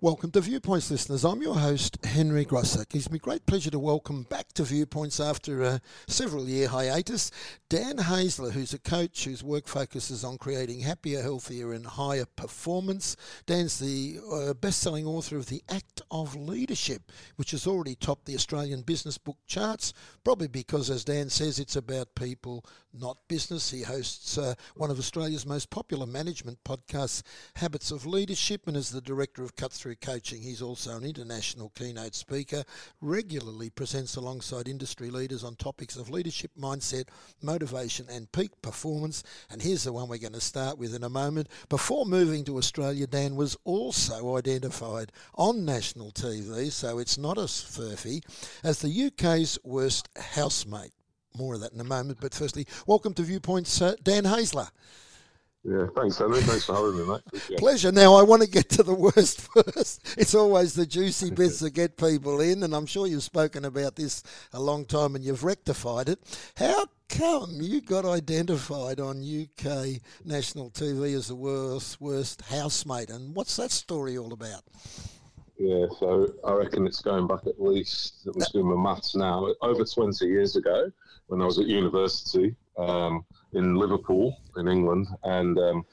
Welcome to Viewpoints, listeners. I'm your host, Henry Grosser. It gives me great pleasure to welcome back to Viewpoints after a several year hiatus Dan Haesler, who's a coach whose work focuses on creating happier, healthier, and higher performance. Dan's the uh, best selling author of The Act of Leadership, which has already topped the Australian business book charts, probably because, as Dan says, it's about people, not business. He hosts uh, one of Australia's most popular management podcasts, Habits of Leadership, and is the director of Cut Through coaching. He's also an international keynote speaker, regularly presents alongside industry leaders on topics of leadership, mindset, motivation, and peak performance. And here's the one we're going to start with in a moment. Before moving to Australia, Dan was also identified on national TV, so it's not a furphy, as the UK's worst housemate. More of that in a moment, but firstly, welcome to Viewpoints, uh, Dan Haesler. Yeah, thanks, Henry. Thanks for having me, mate. Appreciate Pleasure. Now, I want to get to the worst first. It's always the juicy bits that get people in, and I'm sure you've spoken about this a long time and you've rectified it. How come you got identified on UK national TV as the worst, worst housemate, and what's that story all about? Yeah, so I reckon it's going back at least, let me do my maths now, over 20 years ago when I was at university um, in Liverpool, in England. And um,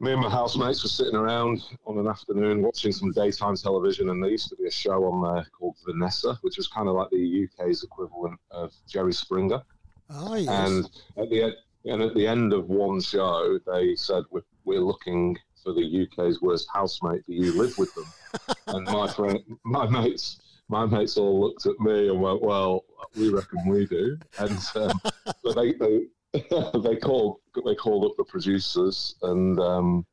me and my housemates were sitting around on an afternoon watching some daytime television, and there used to be a show on there called Vanessa, which was kind of like the UK's equivalent of Jerry Springer. Oh, yes. And at the end, and at the end of one show, they said, "We're, we're looking for the UK's worst housemate. Do you live with them?" and my friend, my mates, my mates all looked at me and went, "Well, we reckon we do." And um, so they they they called they called up the producers and um,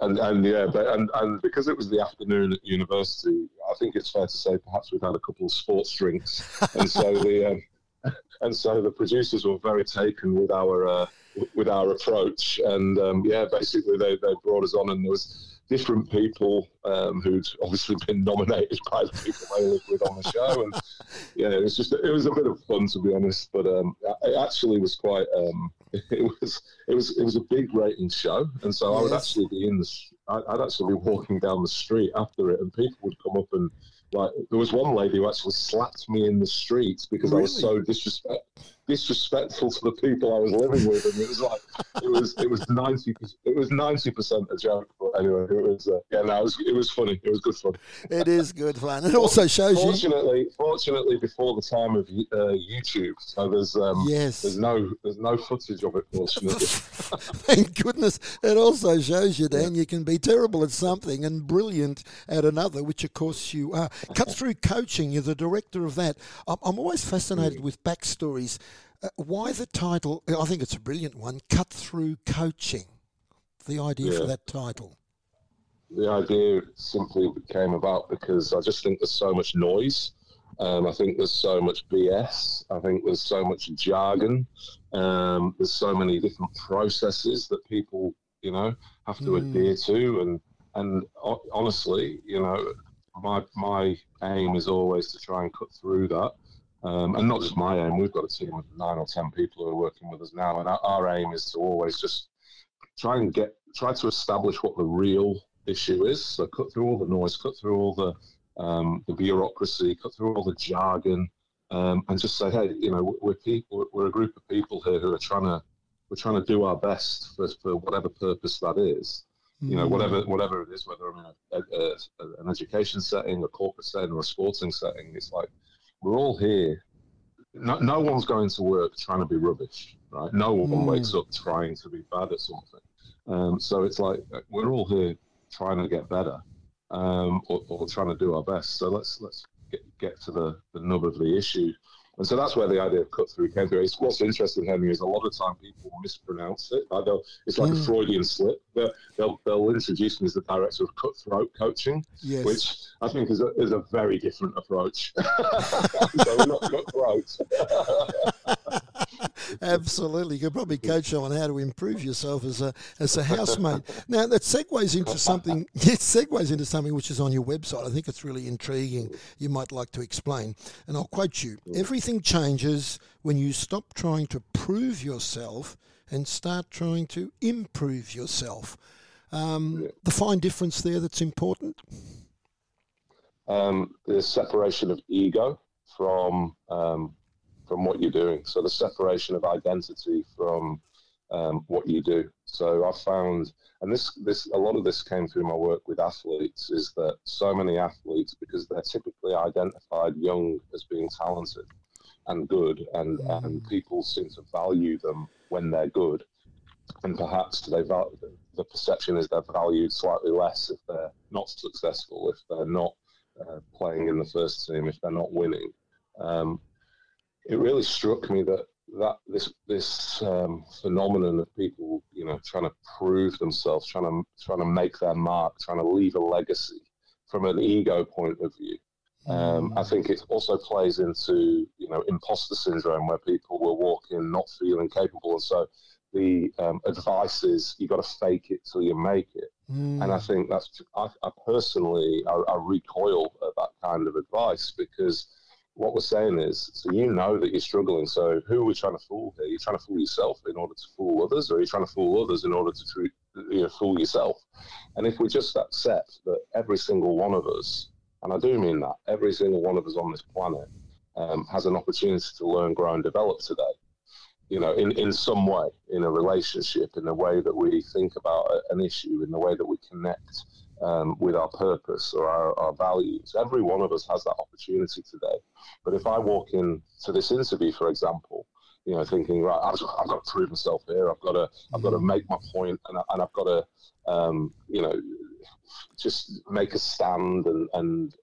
and and yeah, but, and and because it was the afternoon at university, I think it's fair to say perhaps we've had a couple of sports drinks, and so the um, and so the producers were very taken with our uh, with our approach, and um, yeah, basically they they brought us on, and there was different people um, who'd obviously been nominated by the people they lived with on the show, and yeah, it was just it was a bit of fun to be honest. But um, it actually was quite um, it was it was it was a big rating show, and so yes. I would actually be in the I'd actually be walking down the street after it, and people would come up and like there was one lady who actually slapped me in the street because really? I was so disrespect, disrespectful to the people I was living with, and it was like it was it was ninety it was ninety percent a joke. Anyway, it was uh, yeah, no, it was it was funny. It was good fun. It is good fun. It also shows fortunately, you. Fortunately, before the time of uh, YouTube, so there's um, yes, there's no there's no footage of it. Fortunately, thank goodness. It also shows you, Dan, you can be terrible at something and brilliant at another, which of course you are. Cut through coaching. You're the director of that. I'm, I'm always fascinated mm. with backstories. Uh, why the title? I think it's a brilliant one. Cut through coaching. The idea yeah. for that title. The idea simply came about because I just think there's so much noise. Um, I think there's so much BS. I think there's so much jargon. Um, there's so many different processes that people, you know, have to mm. adhere to. And and honestly, you know, my my aim is always to try and cut through that. Um, and not just my aim, we've got a team of nine or ten people who are working with us now, and our, our aim is to always just try and get try to establish what the real issue is. So cut through all the noise, cut through all the um, the bureaucracy, cut through all the jargon, um, and just say, hey, you know, we're people, we're a group of people here who are trying to we're trying to do our best for, for whatever purpose that is you know, whatever mm. whatever it is, whether I'm in a, a, a, an education setting, a corporate setting, or a sporting setting, it's like we're all here. No, no one's going to work trying to be rubbish, right? No one mm. wakes up trying to be bad at something. Um, so it's like we're all here trying to get better, um, or, or, trying to do our best. So let's let's get, get to the, the nub of the issue. And so that's where the idea of cut through came through. It's, what's interesting, Henry, is a lot of time people mispronounce it. Like it's like mm. a Freudian slip. They'll, they'll, they'll, introduce me as the director of cutthroat coaching, yes. which I think is a, is a very different approach. so we're not cutthroat. Absolutely, you could probably coach on how to improve yourself as a as a housemate. now that segues into something. It segues into something which is on your website. I think it's really intriguing. You might like to explain, and I'll quote you: "Everything changes when you stop trying to prove yourself and start trying to improve yourself." Um, yeah. The fine difference there that's important? Um, the separation of ego from um, from what you're doing. So the separation of identity from um, what you do. So I found, and this this a lot of this came through my work with athletes, is that so many athletes, because they're typically identified young as being talented and good, and mm. and people seem to value them when they're good, and perhaps they value, the perception is they're valued slightly less if they're not successful, if they're not uh, playing in the first team, if they're not winning. Um, it really struck me that that this this um, phenomenon of people, you know, trying to prove themselves, trying to trying to make their mark, trying to leave a legacy from an ego point of view. Um, I think it also plays into you know imposter syndrome where people will walk in not feeling capable, and so the um, advice is you got to fake it till you make it. Mm. And I think that's I, I personally I, I recoil at that kind of advice because what we're saying is, so you know that you're struggling. So who are we trying to fool here? You're trying to fool yourself in order to fool others, or are you trying to fool others in order to you know, fool yourself? And if we just accept that every single one of us, and I do mean that, every single one of us on this planet um, has an opportunity to learn, grow, and develop today. You know, in, in some way, in a relationship, in the way that we think about an issue, in the way that we connect um, with our purpose or our, our, values. Every one of us has that opportunity today. But if I walk into this interview, for example, you know, thinking, right, I've, I've got to prove myself here. I've got to, I've got to mm-hmm. make my point, and, I, and I've got to, um, you know, just make a stand. And, and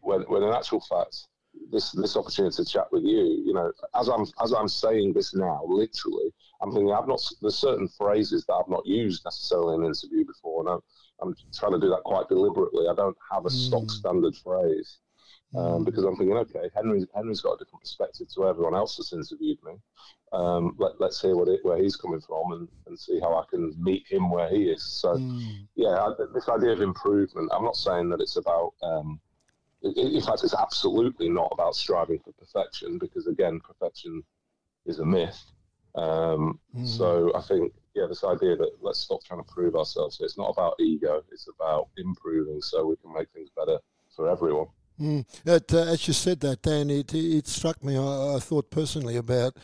when, when in actual fact, this this opportunity to chat with you, you know, as I'm as I'm saying this now, literally, I'm thinking I've not there's certain phrases that I've not used necessarily in an interview before, and I'm, I'm trying to do that quite deliberately. I don't have a stock mm. standard phrase um, mm. because I'm thinking, okay, Henry's Henry's got a different perspective to everyone else that's interviewed me. Um, let, us hear what it, where he's coming from and, and see how I can meet him where he is. So, mm. yeah, I, this idea of improvement. I'm not saying that it's about. Um, in fact, it's absolutely not about striving for perfection because, again, perfection is a myth. Um, mm. So I think, yeah, this idea that let's stop trying to prove ourselves. It's not about ego. It's about improving so we can make things better for everyone. Mm. It, uh, as you said that, Dan, it, it struck me. I, I thought personally about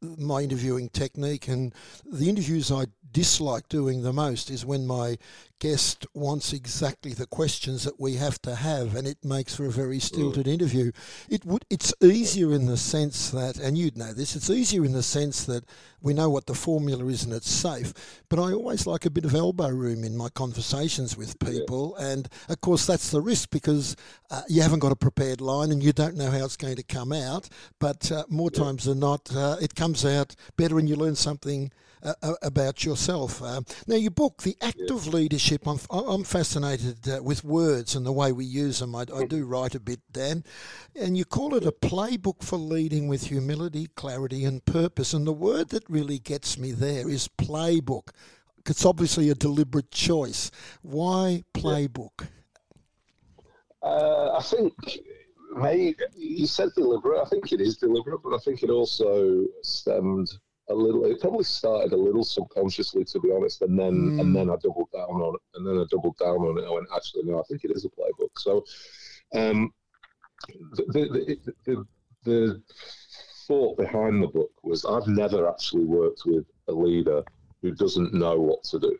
my interviewing technique and the interviews I dislike doing the most is when my guest wants exactly the questions that we have to have, and it makes for a very stilted interview. It would. It's easier in the sense that, and you'd know this. It's easier in the sense that we know what the formula is and it's safe. But I always like a bit of elbow room in my conversations with people, and of course that's the risk because uh, you haven't got a prepared line and you don't know how it's going to come out. But uh, more times than not, uh, it comes out better, and you learn something uh, about yourself. Uh, now, your book, The Act of Leadership, I'm, I'm fascinated uh, with words and the way we use them. I, I, do write a bit, Dan. And you call it a playbook for leading with humility, clarity, and purpose. And the word that really gets me there is playbook. It's obviously a deliberate choice. Why playbook? Uh, I think maybe you said deliberate. I think it is deliberate, but I think it also stemmed a little. It probably started a little subconsciously, to be honest, and then mm. and then I doubled down on it, and then I doubled down on it. I went, actually, no, I think it is a playbook. So, um, the the, the, the, the thought behind the book was I've never actually worked with a leader who doesn't know what to do,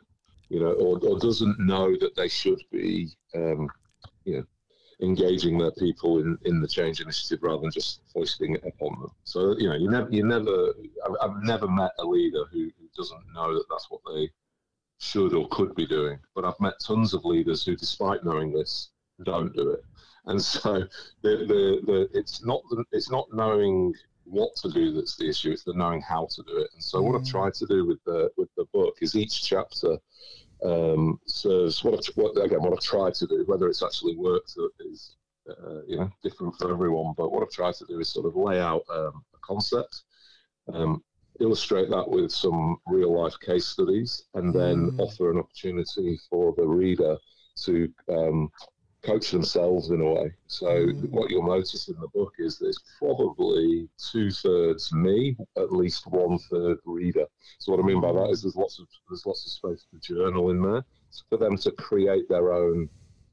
you know, or, or doesn't know that they should be, um, you know, engaging their people in, in the change initiative rather than just foisting it upon them. So you know, you never, you never, I've, I've never met a leader who, who doesn't know that that's what they should or could be doing. But I've met tons of leaders who, despite knowing this, don't do it. And so the, the, the it's not the, it's not knowing what to do that's the issue. It's the knowing how to do it. And so what I've mm. tried to do with the with the book is each chapter um, serves what, I've, what again what I've tried to do. Whether it's actually worked is uh, you know different for everyone, but what I've tried to do is sort of lay out um, a concept, um, illustrate that with some real life case studies, and then mm. offer an opportunity for the reader to um, coach themselves in a way. So mm. what you'll notice in the book is there's probably two thirds me, at least one third reader. So what I mean by that is there's lots of there's lots of space for journal in there for them to create their own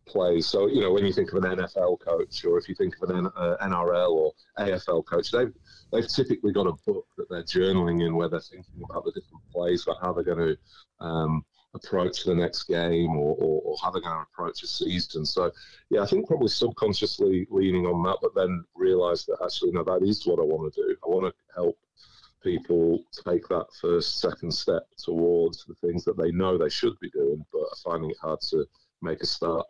plays. So you know when you think of an NFL coach, or if you think of an uh, NRL or AFL coach, they've they've typically got a book that they're journaling in where they're thinking about the different plays, about how they're going to um, approach the next game or, or, or, how they're going to approach a season. So, yeah, I think probably subconsciously leaning on that, but then realize that actually, no, that is what I want to do. I want to help people take that first, second step towards the things that they know they should be doing, but are finding it hard to make a start.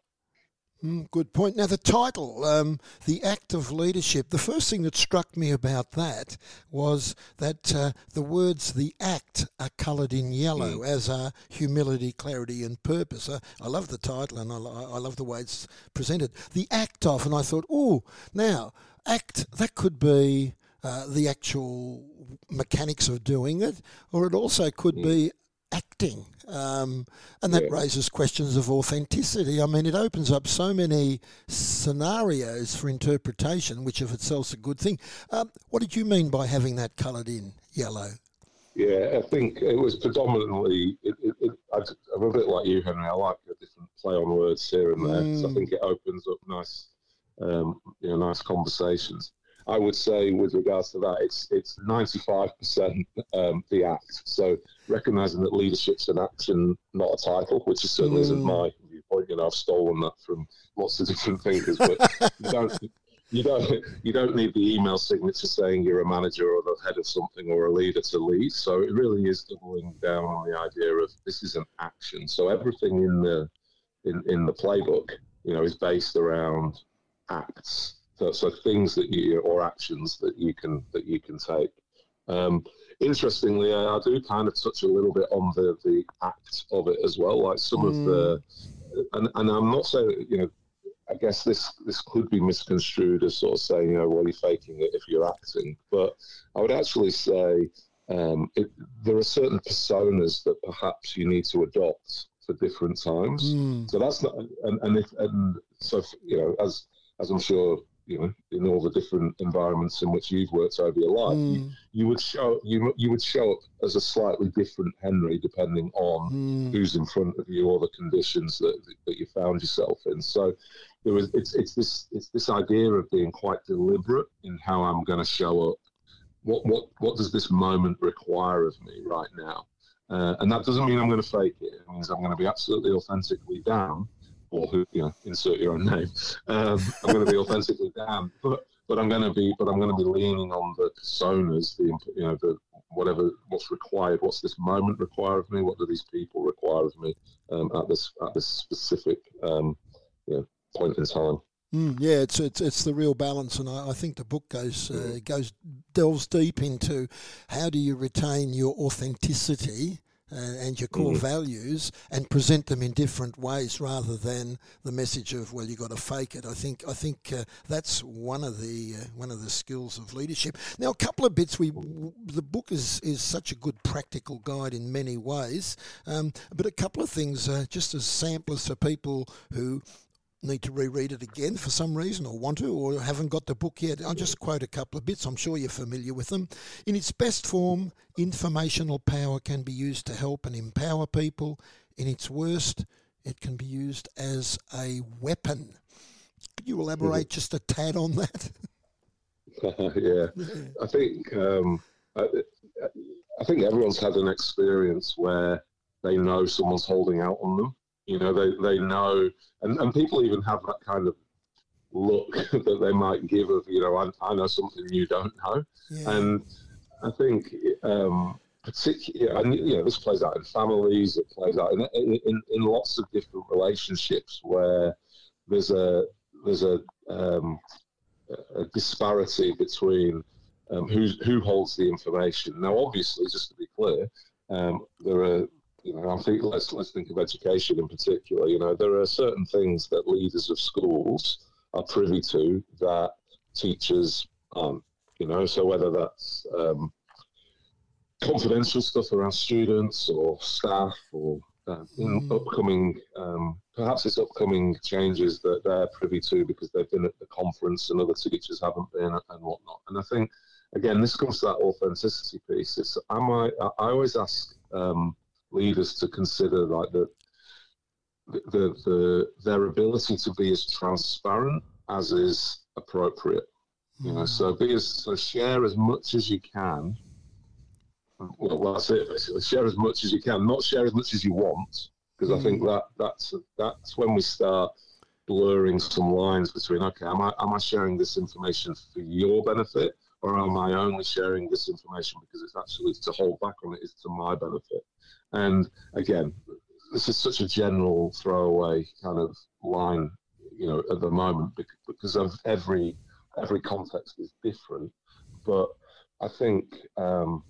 Mm, good point. Now, the title, um, The Act of Leadership, the first thing that struck me about that was that uh, the words the act are coloured in yellow, mm. as are humility, clarity, and purpose. Uh, I love the title and I, I, love the way it's presented. The act of, and I thought, oh, now, act, that could be. Uh, the actual mechanics of doing it, or it also could mm. be acting. Um, and that yeah. raises questions of authenticity. I mean, it opens up so many scenarios for interpretation, which of itself is a good thing. Um, what did you mean by having that coloured in yellow? Yeah, I think it was predominantly. It, it, it, I'm a bit like you, Henry. I like a different play on words here and there. Mm. So I think it opens up nice, um, you know, nice conversations. I would say with regards to that, it's it's 95% um, the act. So recognizing that leadership's an action, not a title, which is certainly mm. isn't my viewpoint. You know, I've stolen that from lots of different thinkers, but you don't. You don't, you don't need the email signature saying you're a manager or the head of something or a leader to lead. So it really is doubling down on the idea of this is an action. So everything in the in, in the playbook, you know, is based around acts so, so things that you or actions that you can that you can take. Um, interestingly, I, I, do kind of touch a little bit on the the act of it as well, like some mm. of the, mm. and, and I'm not saying you know, I guess this this could be misconstrued as sort of saying you know, well, you're faking it if you're acting, but I would actually say um, it, there are certain personas that perhaps you need to adopt for different times. Mm. So that's not, and, and if and so you know, as as I'm sure you know, in all the different environments in which you've worked over your life, mm. you, you, would show you you would show up as a slightly different Henry depending on mm. who's in front of you or the conditions that that you found yourself in. So there was it's it's this it's this idea of being quite deliberate in how I'm going to show up. What what what does this moment require of me right now? Uh, and that doesn't mean I'm going to fake it. It means I'm going to be absolutely authentically Dan or who you know insert your own name. Um, I'm going to be authentically Dan, but but I'm going to be but I'm going to be leaning on the personas, the you know the whatever what's required. What's this moment require of me? What do these people require of me um, at this at this specific um, you know, point in time? Mm, yeah, it's, it's it's the real balance, and I, I think the book goes uh, goes delves deep into how do you retain your authenticity uh, and your core mm. values and present them in different ways rather than the message of well you've got to fake it. I think I think uh, that's one of the uh, one of the skills of leadership. Now a couple of bits we the book is is such a good practical guide in many ways, um, but a couple of things uh, just as samplers for people who need to reread it again for some reason or want to or haven't got the book yet, I'll just quote a couple of bits. I'm sure you're familiar with them. In its best form, informational power can be used to help and empower people. In its worst, it can be used as a weapon. Could you elaborate mm-hmm. just a tad on that? yeah. I think um, I, I think everyone's had an experience where they know someone's holding out on them you know, they, they know, and, and people even have that kind of look that they might give of, you know, I, I know something you don't know. Yeah. And I think, um, particularly, and you know, this plays out in families, it plays out in, in, in lots of different relationships where there's a, there's a, um, a disparity between um, who, who holds the information. Now, obviously, just to be clear, um, there are you know, I think let's let's think of education in particular. You know, there are certain things that leaders of schools are privy to that teachers aren't. You know, so whether that's um, confidential stuff around students or staff or uh, mm. upcoming um, perhaps it's upcoming changes that they're privy to because they've been at the conference and other teachers haven't been and whatnot. And I think again, this comes to that authenticity piece. It's am I? I always ask um, leaders to consider like the, the the their ability to be as transparent as is appropriate. You know, so be as so share as much as you can. Well, that's it. Basically, share as much as you can, not share as much as you want, because mm. I think mm. that that's that's when we start blurring some lines between okay, am I am I sharing this information for your benefit, or am I only sharing this information because it's actually to hold back on it is to my benefit? And again, this is such a general throwaway kind of line, you know, at the moment because of every every context is different. But I think um,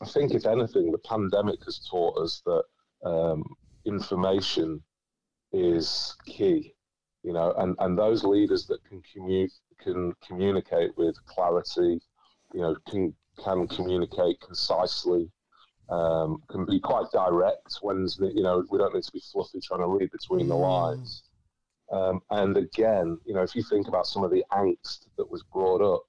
I think if anything, the pandemic has taught us that um, information is key you know, and, and those leaders that can commute can communicate with clarity, you know, can can communicate concisely, um, can be quite direct when you know we don't need to be fluffy trying to read between the mm. lines. Um, and again, you know, if you think about some of the angst that was brought up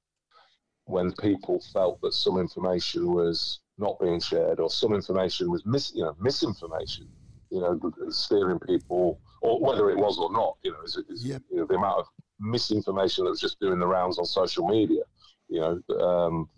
when people felt that some information was not being shared or some information was mis, you know, misinformation, you know, steering people or whether it was or not. You know, is, is, yep. you know the amount of misinformation that was just doing the rounds on social media. You know, um,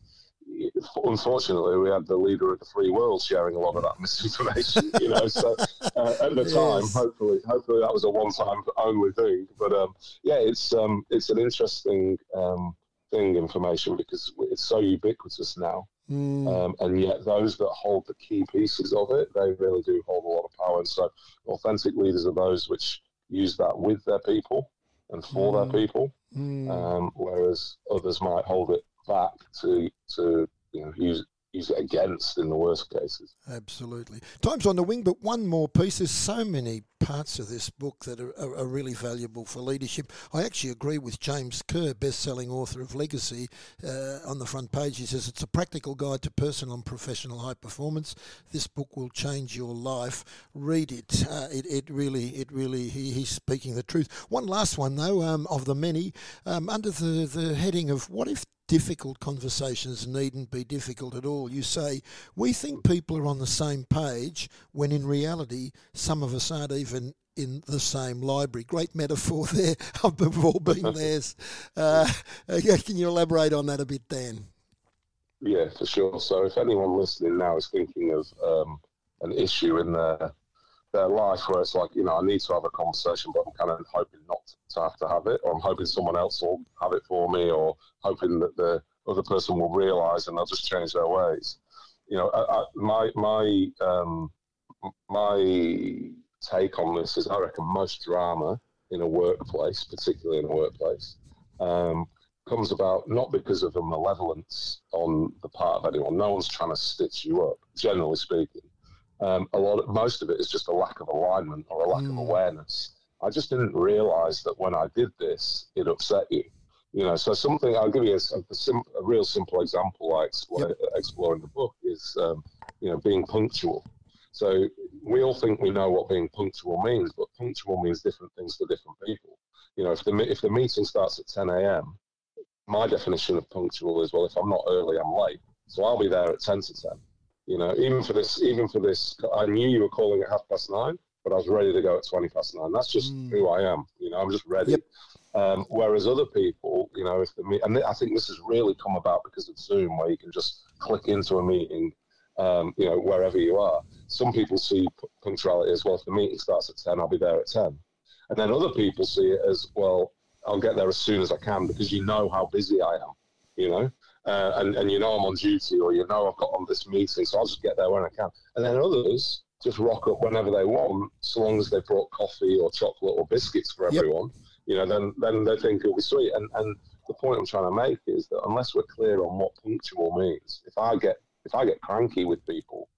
unfortunately, we had the leader of the free world sharing a lot of that misinformation. you know, so uh, at the yes. time, hopefully, hopefully that was a one-time only thing. But um, yeah, it's um, it's an interesting um, thing, information, because it's so ubiquitous now. Mm. Um, and yet, those that hold the key pieces of it, they really do hold a lot of power. And so, authentic leaders are those which use that with their people and for mm. their people, mm. um, whereas others might hold it back to to you know use use it against in the worst cases. Absolutely. Time's on the wing, but one more piece. There's so many parts of this book that are, are, are really valuable for leadership. I actually agree with James Kerr, best-selling author of Legacy, uh, on the front page. He says it's a practical guide to personal and professional high performance. This book will change your life. Read it. Uh, it, it really, it really. He, he's speaking the truth. One last one though, um, of the many, um, under the the heading of what if difficult conversations needn't be difficult at all. You say, we think people are on the same page when in reality, some of us aren't even in the same library. Great metaphor there. I've all been there. Uh, can you elaborate on that a bit, Dan? Yeah, for sure. So if anyone listening now is thinking of um, an issue in their their life where it's like, you know, I need to have a conversation, but I'm kind of hoping not to have to have it, or I'm hoping someone else will have it for me, or hoping that the other person will realise and they'll just change their ways. You know, I, I, my my um, my take on this is I reckon most drama in a workplace, particularly in a workplace, um, comes about not because of a malevolence on the part of anyone. No one's trying to stitch you up, generally speaking. Um, a lot, of, most of it is just a lack of alignment or a lack mm. of awareness. I just didn't realize that when I did this, it upset you. You know, so something I'll give you a, a, sim, a real simple example I explore, yep. explore in the book is, um, you know, being punctual. So we all think we know what being punctual means, but punctual means different things to different people. You know, if the if the meeting starts at 10 a.m., my definition of punctual is well, if I'm not early, I'm late. So I'll be there at 10 to 10. You know, even for this, even for this, I knew you were calling at half past nine, but I was ready to go at twenty past nine. That's just mm. who I am. You know, I'm just ready. Yep. Um, whereas other people, you know, if the meet, and I think this has really come about because of Zoom, where you can just click into a meeting, um, you know, wherever you are. Some people see punctuality as well. If the meeting starts at ten, I'll be there at ten, and then other people see it as well. I'll get there as soon as I can because you know how busy I am. You know, uh, and, and you know I'm on duty or you know I've got on this meeting, so I'll just get there when I can. And then others just rock up whenever they want, so long as they brought coffee or chocolate or biscuits for everyone. Yep. You know, then then they think it'll be sweet. And and the point I'm trying to make is that unless we're clear on what punctual means, if I get if I get cranky with people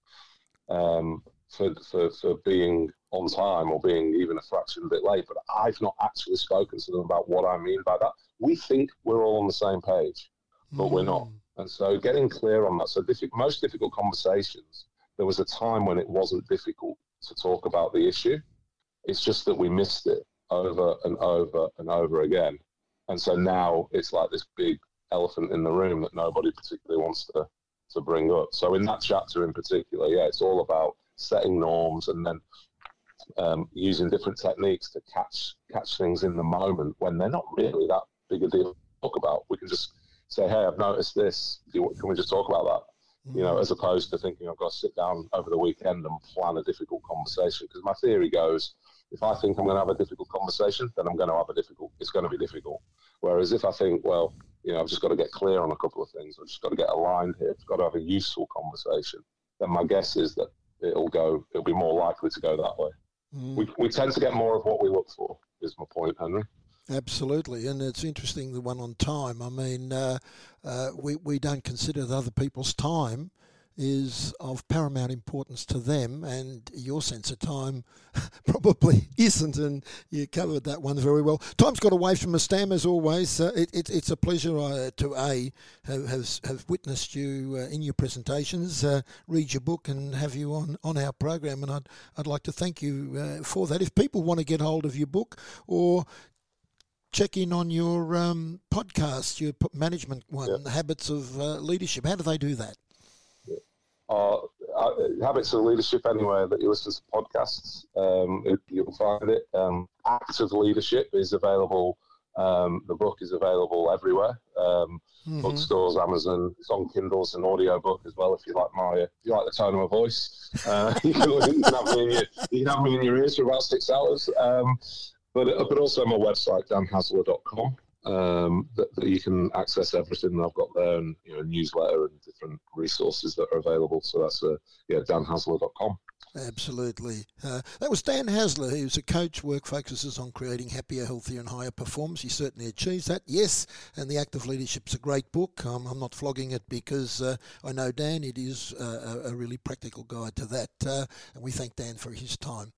um, for, for for being on time or being even a fraction of a bit late, but I've not actually spoken to them about what I mean by that, we think we're all on the same page but mm. we're not. Mm. And so getting clear on that. So diffi- most difficult conversations, there was a time when it wasn't difficult to talk about the issue. It's just that we missed it over and over and over again. And so now it's like this big elephant in the room that nobody particularly wants to, to bring up. So in that chapter in particular, yeah, it's all about setting norms and then um, using different techniques to catch catch things in the moment when they're not really that big a deal to talk about. We can just say, "Hey, I've noticed this. Can we just talk about that?" Mm-hmm. You know, mm. as opposed to thinking I've got to sit down over the weekend and plan a difficult conversation. Because my theory goes, if I think I'm going to have a difficult conversation, then I'm going to have a difficult. It's going to be difficult. Whereas if I think, well, you know, I've just got to get clear on a couple of things. I've just got to get aligned here. I've got to have a useful conversation. Then my guess is that it'll go. It'll be more likely to go that way. Mm. We, we tend to get more of what we look for, is my point, Henry. Absolutely, and it's interesting the one on time. I mean, uh, uh, we we don't consider the other people's time is of paramount importance to them, and your sense of time probably isn't. And you covered that one very well. Time's got away from us, Dan, as always. Uh, it, it, it's a pleasure uh, to a have, have, have witnessed you uh, in your presentations, uh, read your book, and have you on, on our program. And I'd I'd like to thank you uh, for that. If people want to get hold of your book or check in on your um, podcast, your management one, yep. Habits of uh, Leadership. How do they do that? Uh, habits of leadership anywhere that you listen to podcasts. Um, you'll find it. Um, Act of Leadership is available. Um, the book is available everywhere. Um, mm-hmm. Bookstores, Amazon. It's on Kindle. It's an audio book as well. If you like my, if you like the tone of my voice, uh, you, can, you, can have me in your, you can have me in your ears for about six hours. Um, but but also my website danhaesler.com um, that, that, you can access everything that I've got there and you know newsletter and different resources that are available. So that's uh, yeah danhaesler.com. Absolutely. Uh, that was Dan Haesler, who's a coach, work focuses on creating happier, healthier, and higher performance. He certainly achieves that, yes. And The Act of Leadership's a great book. Um, I'm not flogging it because uh, I know Dan. It is uh, a, a, really practical guide to that. Uh, and we thank Dan for his time.